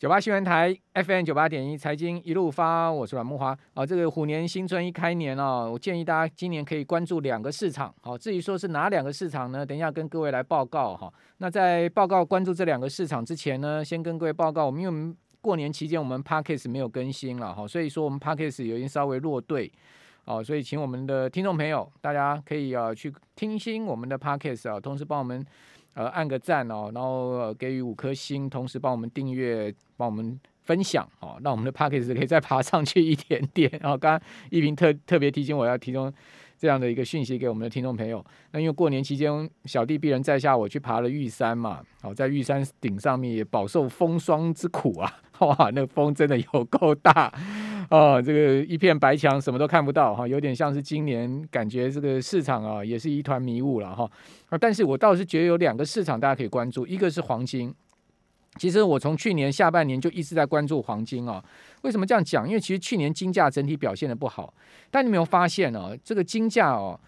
九八新闻台 FM 九八点一财经一路发，我是阮慕华啊。这个虎年新春一开年哦，我建议大家今年可以关注两个市场。好，至于说是哪两个市场呢？等一下跟各位来报告哈。那在报告关注这两个市场之前呢，先跟各位报告，我们因为过年期间我们 Podcast 没有更新了哈，所以说我们 Podcast 有点稍微落队哦，所以请我们的听众朋友大家可以啊去听新我们的 Podcast 啊，同时帮我们。呃，按个赞哦，然后、呃、给予五颗星，同时帮我们订阅，帮我们分享哦，让我们的 Podcast 可以再爬上去一点点。然 后刚刚一平特特别提醒我要提供这样的一个讯息给我们的听众朋友。那因为过年期间小弟必人在下，我去爬了玉山嘛，好、哦，在玉山顶上面也饱受风霜之苦啊，哇，那风真的有够大。哦，这个一片白墙，什么都看不到哈，有点像是今年感觉这个市场啊，也是一团迷雾了哈。啊，但是我倒是觉得有两个市场大家可以关注，一个是黄金。其实我从去年下半年就一直在关注黄金啊。为什么这样讲？因为其实去年金价整体表现的不好，但你没有发现哦，这个金价哦。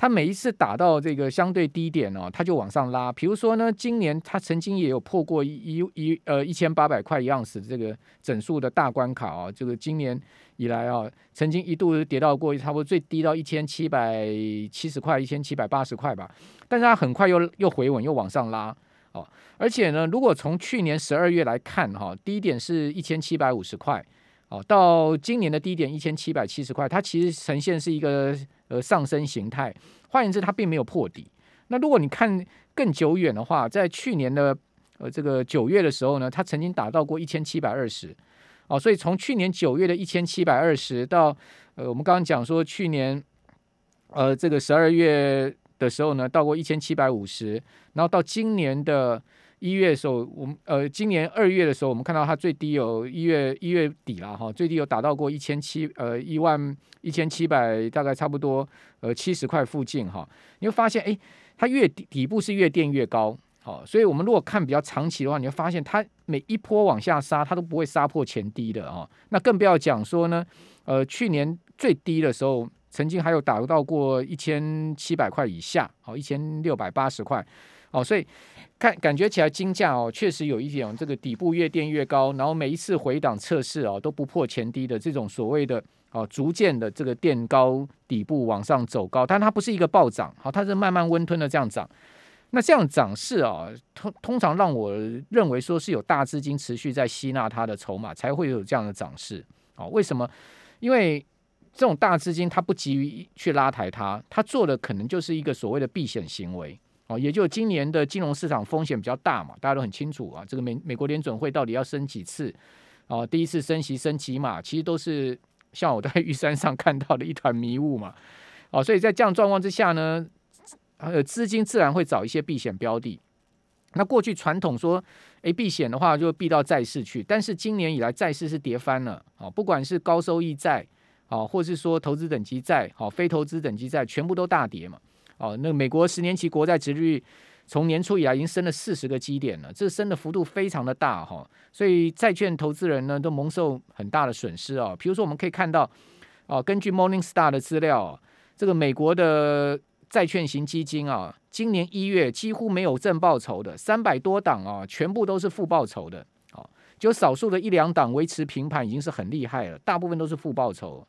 它每一次打到这个相对低点哦，它就往上拉。比如说呢，今年它曾经也有破过一一呃一千八百块一盎司这个整数的大关卡啊。这个今年以来啊，曾经一度跌到过差不多最低到一千七百七十块、一千七百八十块吧。但是它很快又又回稳，又往上拉哦。而且呢，如果从去年十二月来看哈，低点是一千七百五十块。哦，到今年的低点一千七百七十块，它其实呈现是一个呃上升形态，换言之，它并没有破底。那如果你看更久远的话，在去年的呃这个九月的时候呢，它曾经达到过一千七百二十。哦，所以从去年九月的一千七百二十到呃我们刚刚讲说去年呃这个十二月的时候呢，到过一千七百五十，然后到今年的。一月的时候，我们呃，今年二月的时候，我们看到它最低有一月一月底了哈，最低有达到过一千七呃一万一千七百，大概差不多呃七十块附近哈。你会发现，哎，它越底底部是越垫越高，好，所以我们如果看比较长期的话，你会发现它每一波往下杀，它都不会杀破前低的啊。那更不要讲说呢，呃，去年最低的时候，曾经还有达到过一千七百块以下，好，一千六百八十块。哦，所以看感觉起来金价哦，确实有一点这个底部越垫越高，然后每一次回档测试哦都不破前低的这种所谓的哦逐渐的这个垫高底部往上走高，但它不是一个暴涨，好，它是慢慢温吞的这样涨。那这样涨势啊，通通常让我认为说是有大资金持续在吸纳它的筹码，才会有这样的涨势。哦，为什么？因为这种大资金它不急于去拉抬它，它做的可能就是一个所谓的避险行为。哦，也就今年的金融市场风险比较大嘛，大家都很清楚啊。这个美美国联准会到底要升几次？哦，第一次升息升几码，其实都是像我在玉山上看到的一团迷雾嘛。哦，所以在这样状况之下呢，呃，资金自然会找一些避险标的。那过去传统说，诶，避险的话就避到债市去，但是今年以来债市是跌翻了。哦，不管是高收益债，哦，或是说投资等级债，哦，非投资等级债，全部都大跌嘛。哦，那美国十年期国债殖率从年初以来已经升了四十个基点了，这升的幅度非常的大哈，所以债券投资人呢都蒙受很大的损失哦。比如说我们可以看到，哦，根据 Morningstar 的资料，这个美国的债券型基金啊，今年一月几乎没有正报酬的，三百多档啊，全部都是负报酬的。哦，就少数的一两档维持平盘已经是很厉害了，大部分都是负报酬。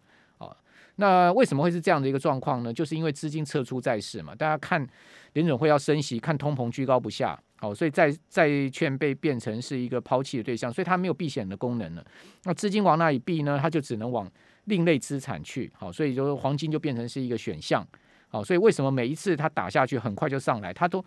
那为什么会是这样的一个状况呢？就是因为资金撤出债市嘛，大家看联准会要升息，看通膨居高不下，好，所以债债券被变成是一个抛弃的对象，所以它没有避险的功能了。那资金往哪里避呢？它就只能往另类资产去，好，所以就是黄金就变成是一个选项，好，所以为什么每一次它打下去很快就上来，它都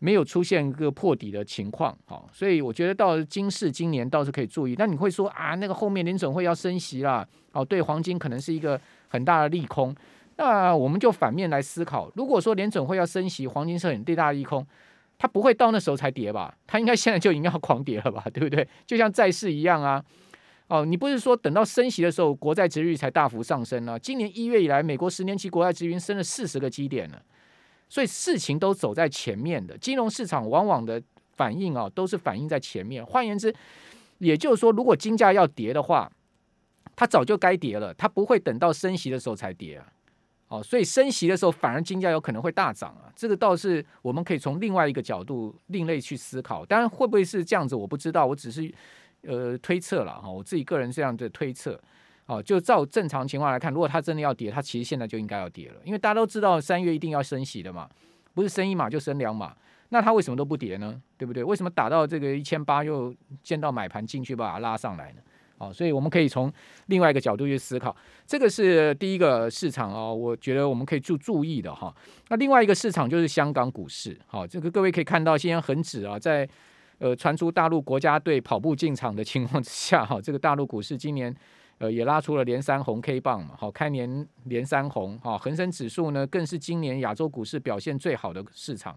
没有出现一个破底的情况，好，所以我觉得到今市今年倒是可以注意。那你会说啊，那个后面联准会要升息啦，哦，对黄金可能是一个。很大的利空，那我们就反面来思考。如果说联准会要升息，黄金是很最大的利空，它不会到那时候才跌吧？它应该现在就已经要狂跌了吧？对不对？就像债市一样啊。哦，你不是说等到升息的时候，国债殖利率才大幅上升呢？今年一月以来，美国十年期国债殖率升了四十个基点了，所以事情都走在前面的。金融市场往往的反应啊，都是反映在前面。换言之，也就是说，如果金价要跌的话，它早就该跌了，它不会等到升息的时候才跌啊，哦，所以升息的时候反而金价有可能会大涨啊，这个倒是我们可以从另外一个角度另类去思考，当然会不会是这样子我不知道，我只是呃推测了哈，我自己个人这样的推测，哦，就照正常情况来看，如果它真的要跌，它其实现在就应该要跌了，因为大家都知道三月一定要升息的嘛，不是升一码就升两码，那它为什么都不跌呢？对不对？为什么打到这个一千八又见到买盘进去把它拉上来呢？好，所以我们可以从另外一个角度去思考，这个是第一个市场哦，我觉得我们可以注注意的哈。那另外一个市场就是香港股市，好，这个各位可以看到，现在恒指啊，在呃传出大陆国家队跑步进场的情况之下，哈，这个大陆股市今年呃也拉出了连三红 K 棒嘛，好，开年连三红，哈，恒生指数呢更是今年亚洲股市表现最好的市场。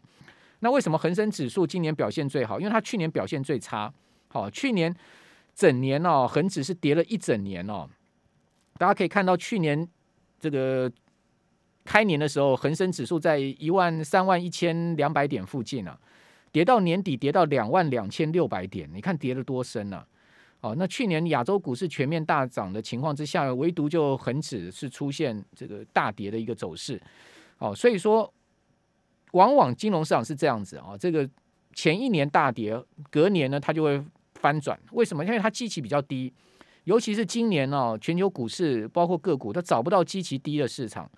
那为什么恒生指数今年表现最好？因为它去年表现最差，好，去年。整年哦，恒指是跌了一整年哦。大家可以看到，去年这个开年的时候，恒生指数在一万三万一千两百点附近啊，跌到年底跌到两万两千六百点，你看跌了多深啊？哦，那去年亚洲股市全面大涨的情况之下，唯独就恒指是出现这个大跌的一个走势。哦，所以说，往往金融市场是这样子啊，这个前一年大跌，隔年呢，它就会。翻转为什么？因为它基期比较低，尤其是今年哦，全球股市包括个股，它找不到基期低的市场，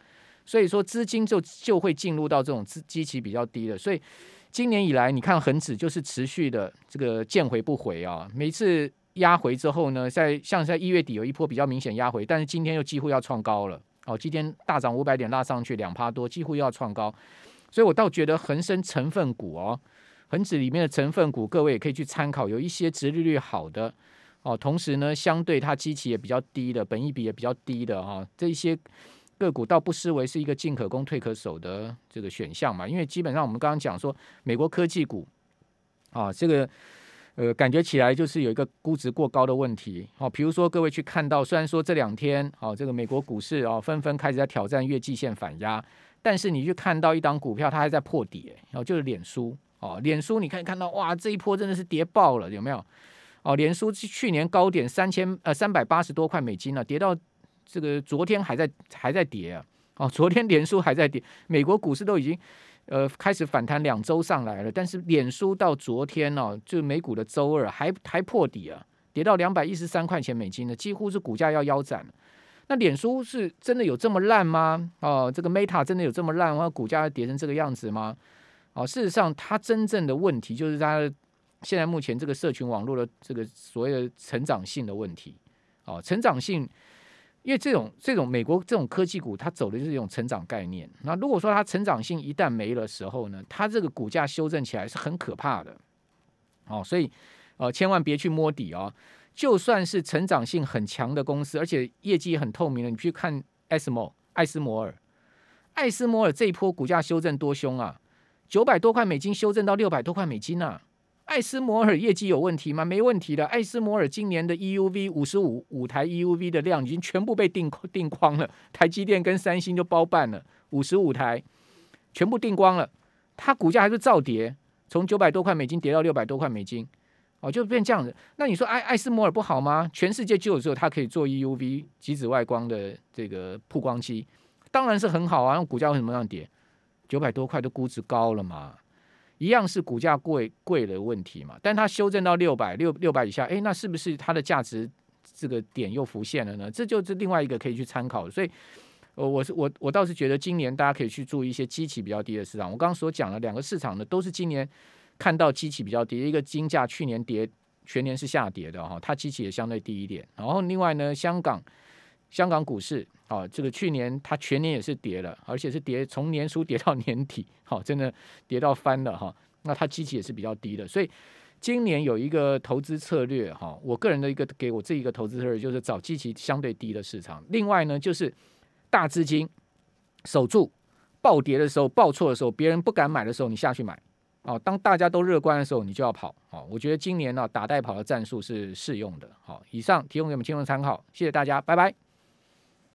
所以说资金就就会进入到这种资基期比较低的。所以今年以来，你看恒指就是持续的这个见回不回啊。每次压回之后呢，在像在一月底有一波比较明显压回，但是今天又几乎要创高了哦。今天大涨五百点拉上去两趴多，几乎又要创高，所以我倒觉得恒生成分股哦。恒指里面的成分股，各位也可以去参考，有一些殖利率好的哦，同时呢，相对它基期也比较低的，本益比也比较低的哈，这一些个股倒不失为是一个进可攻退可守的这个选项嘛。因为基本上我们刚刚讲说，美国科技股啊，这个呃，感觉起来就是有一个估值过高的问题哦。比如说各位去看到，虽然说这两天哦，这个美国股市啊纷纷开始在挑战月季线反压，但是你去看到一档股票，它还在破底，然后就是脸书。哦，脸书你可以看到，哇，这一波真的是跌爆了，有没有？哦，脸书去年高点三千呃三百八十多块美金呢，啊，跌到这个昨天还在还在跌啊！哦，昨天脸书还在跌，美国股市都已经呃开始反弹两周上来了，但是脸书到昨天哦，就美股的周二还还破底啊，跌到两百一十三块钱美金呢，几乎是股价要腰斩了。那脸书是真的有这么烂吗？哦，这个 Meta 真的有这么烂，然后股价跌成这个样子吗？哦，事实上，它真正的问题就是它现在目前这个社群网络的这个所谓的成长性的问题。哦，成长性，因为这种这种美国这种科技股，它走的就是一种成长概念。那如果说它成长性一旦没了时候呢，它这个股价修正起来是很可怕的。哦，所以呃，千万别去摸底哦。就算是成长性很强的公司，而且业绩也很透明的，你去看艾斯摩艾斯摩尔，艾斯摩尔这一波股价修正多凶啊！九百多块美金修正到六百多块美金啊！艾斯摩尔业绩有问题吗？没问题的。艾斯摩尔今年的 EUV 五十五五台 EUV 的量已经全部被定定光了，台积电跟三星就包办了五十五台，全部定光了。它股价还是照跌，从九百多块美金跌到六百多块美金，哦，就变这样子。那你说艾艾斯摩尔不好吗？全世界就有只有它可以做 EUV 极紫外光的这个曝光机，当然是很好啊。那股价为什么这样跌？九百多块的估值高了嘛，一样是股价贵贵的问题嘛。但它修正到六百六六百以下，诶，那是不是它的价值这个点又浮现了呢？这就是另外一个可以去参考。所以，呃，我是我我倒是觉得今年大家可以去注意一些基期比较低的市场。我刚刚所讲的两个市场呢，都是今年看到基期比较低，一个金价去年跌全年是下跌的哈，它基期也相对低一点。然后另外呢，香港。香港股市啊，这个去年它全年也是跌了，而且是跌从年初跌到年底，好，真的跌到翻了哈。那它基期也是比较低的，所以今年有一个投资策略哈，我个人的一个给我这一个投资策略就是找基期相对低的市场。另外呢，就是大资金守住暴跌的时候、暴错的时候，别人不敢买的时候，你下去买哦。当大家都乐观的时候，你就要跑哦。我觉得今年呢，打带跑的战术是适用的。好，以上提供给我们听众参考，谢谢大家，拜拜。